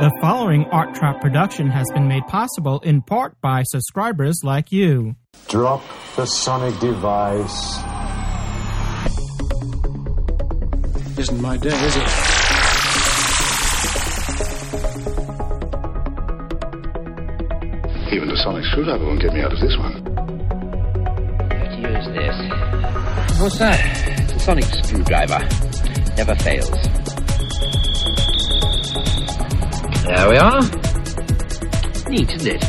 The following Art Trap production has been made possible in part by subscribers like you. Drop the sonic device. Isn't my day, is it? Even the sonic screwdriver won't get me out of this one. Let's use this. What's that? It's a sonic screwdriver. Never fails. There we are. Neat, isn't it?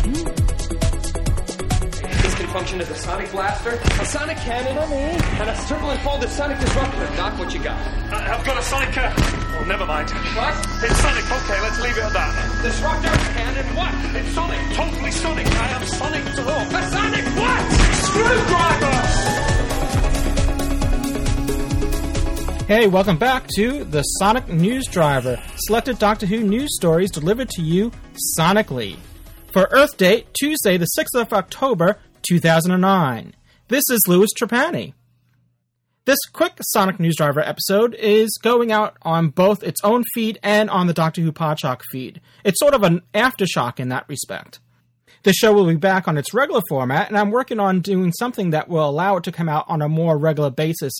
This can function as a sonic blaster, a sonic cannon, and a circle and folded sonic disruptor. Doc, what you got? I- I've got a Sonic. Uh, oh, never mind. What? It's Sonic. Okay, let's leave it at that. Disruptor, cannon, what? It's Sonic. Totally Sonic. I am Sonic to all. A sonic what? Hey, welcome back to the Sonic News Driver. Selected Doctor Who news stories delivered to you sonically. For Earth Date, Tuesday, the 6th of October, 2009. This is Louis Trapani. This quick Sonic News Driver episode is going out on both its own feed and on the Doctor Who Podshock feed. It's sort of an aftershock in that respect. The show will be back on its regular format, and I'm working on doing something that will allow it to come out on a more regular basis.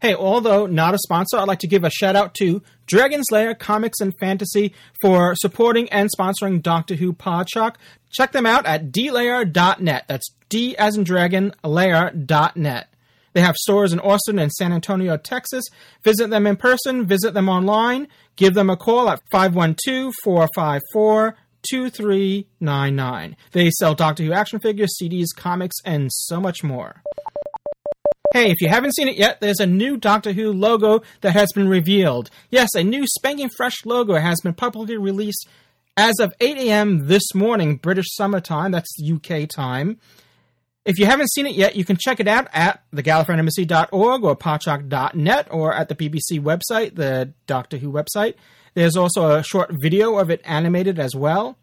Hey, although not a sponsor, I'd like to give a shout out to Dragon's Lair Comics and Fantasy for supporting and sponsoring Doctor Who Podshock. Check them out at dlair.net. That's D as in dragon, lair.net. They have stores in Austin and San Antonio, Texas. Visit them in person, visit them online, give them a call at 512 454 2399. They sell Doctor Who action figures, CDs, comics, and so much more. Hey, if you haven't seen it yet, there's a new Doctor Who logo that has been revealed. Yes, a new spanking fresh logo has been publicly released as of 8 a.m. this morning, British Summer Time. That's UK time. If you haven't seen it yet, you can check it out at thegallifreyanembassy.org or podshock.net or at the BBC website, the Doctor Who website. There's also a short video of it animated as well.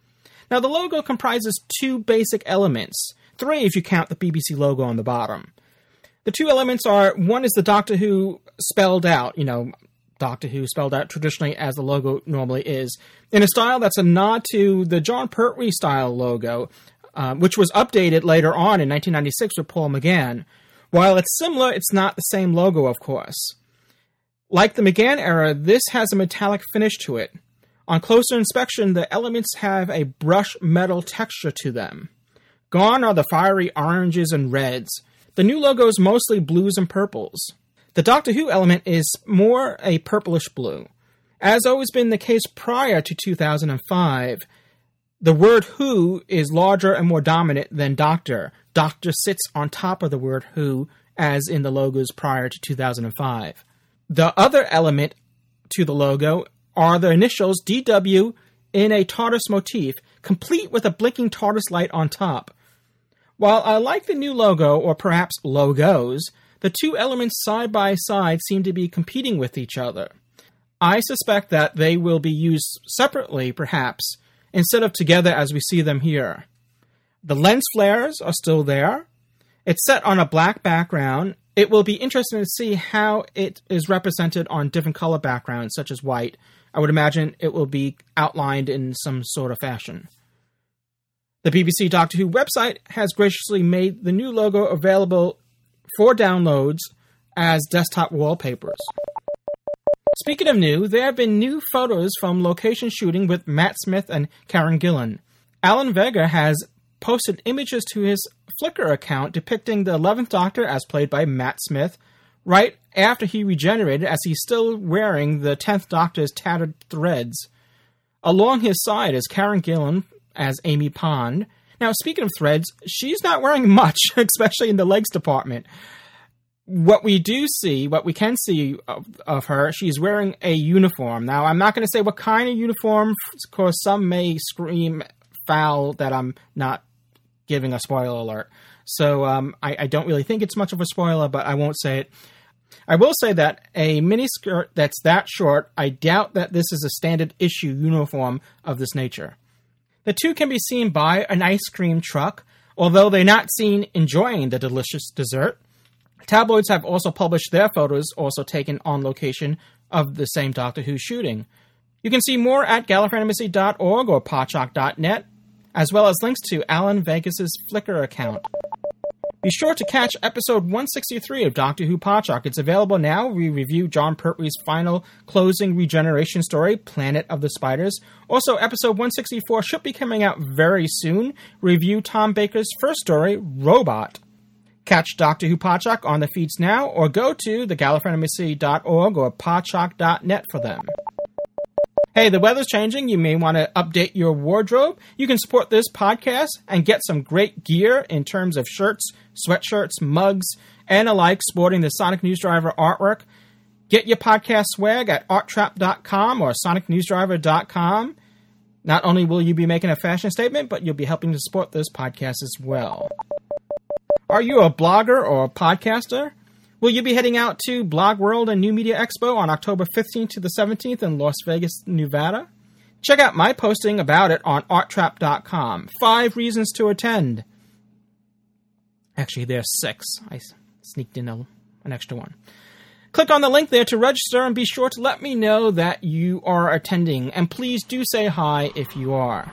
Now, the logo comprises two basic elements, three if you count the BBC logo on the bottom. The two elements are one is the Doctor Who spelled out, you know, Doctor Who spelled out traditionally as the logo normally is, in a style that's a nod to the Jon Pertwee style logo, uh, which was updated later on in 1996 with Paul McGann. While it's similar, it's not the same logo, of course. Like the McGann era, this has a metallic finish to it. On closer inspection, the elements have a brush metal texture to them. Gone are the fiery oranges and reds. The new logo is mostly blues and purples. The Doctor Who element is more a purplish blue. As always been the case prior to 2005, the word Who is larger and more dominant than Doctor. Doctor sits on top of the word Who, as in the logos prior to 2005. The other element to the logo are the initials DW in a TARDIS motif, complete with a blinking TARDIS light on top. While I like the new logo, or perhaps logos, the two elements side by side seem to be competing with each other. I suspect that they will be used separately, perhaps, instead of together as we see them here. The lens flares are still there. It's set on a black background. It will be interesting to see how it is represented on different color backgrounds, such as white. I would imagine it will be outlined in some sort of fashion. The BBC Doctor Who website has graciously made the new logo available for downloads as desktop wallpapers. Speaking of new, there have been new photos from location shooting with Matt Smith and Karen Gillan. Alan Vega has posted images to his Flickr account depicting the 11th Doctor as played by Matt Smith right after he regenerated as he's still wearing the 10th Doctor's tattered threads. Along his side is Karen Gillan as Amy Pond. Now, speaking of threads, she's not wearing much, especially in the legs department. What we do see, what we can see of, of her, she's wearing a uniform. Now, I'm not going to say what kind of uniform, because some may scream foul that I'm not giving a spoiler alert. So um, I, I don't really think it's much of a spoiler, but I won't say it. I will say that a miniskirt that's that short, I doubt that this is a standard issue uniform of this nature. The two can be seen by an ice cream truck, although they're not seen enjoying the delicious dessert. Tabloids have also published their photos, also taken on location, of the same Doctor Who shooting. You can see more at gallifreyanembassy.org or podshock.net, as well as links to Alan Vegas's Flickr account. Be sure to catch episode 163 of Doctor Who Podshock. It's available now. We review Jon Pertwee's final closing regeneration story, Planet of the Spiders. Also, episode 164 should be coming out very soon. Review Tom Baker's first story, Robot. Catch Doctor Who Podshock on the feeds now, or go to thegallifreyanembassy.org or podshock.net for them. Hey, the weather's changing. You may want to update your wardrobe. You can support this podcast and get some great gear in terms of shirts, sweatshirts, mugs, and alike sporting the Sonic News Driver artwork. Get your podcast swag at arttrap.com or sonicnewsdriver.com. Not only will you be making a fashion statement, but you'll be helping to support this podcast as well. Are you a blogger or a podcaster? Will you be heading out to Blog World and New Media Expo on October 15th to the 17th in Las Vegas, Nevada? Check out my posting about it on arttrap.com. Five reasons to attend. Actually, there's six. I sneaked in a, an extra one. Click on the link there to register and be sure to let me know that you are attending. And please do say hi if you are.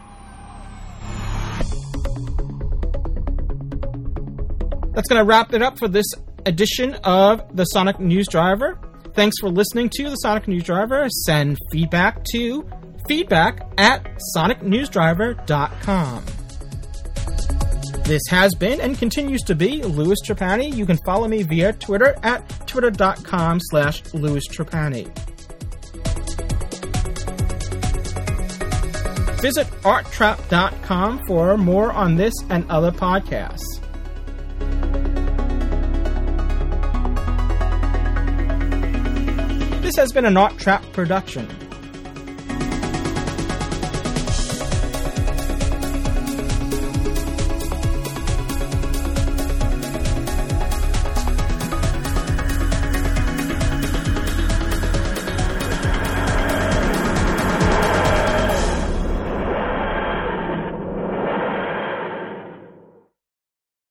That's going to wrap it up for this edition of the Sonic News Driver. Thanks for listening to the Sonic News Driver. Send feedback to feedback at sonicnewsdriver.com. This has been and continues to be Louis Trapani. You can follow me via Twitter at twitter.com slash Louis Trapani. Visit arttrap.com for more on this and other podcasts. This has been an Art Trap production.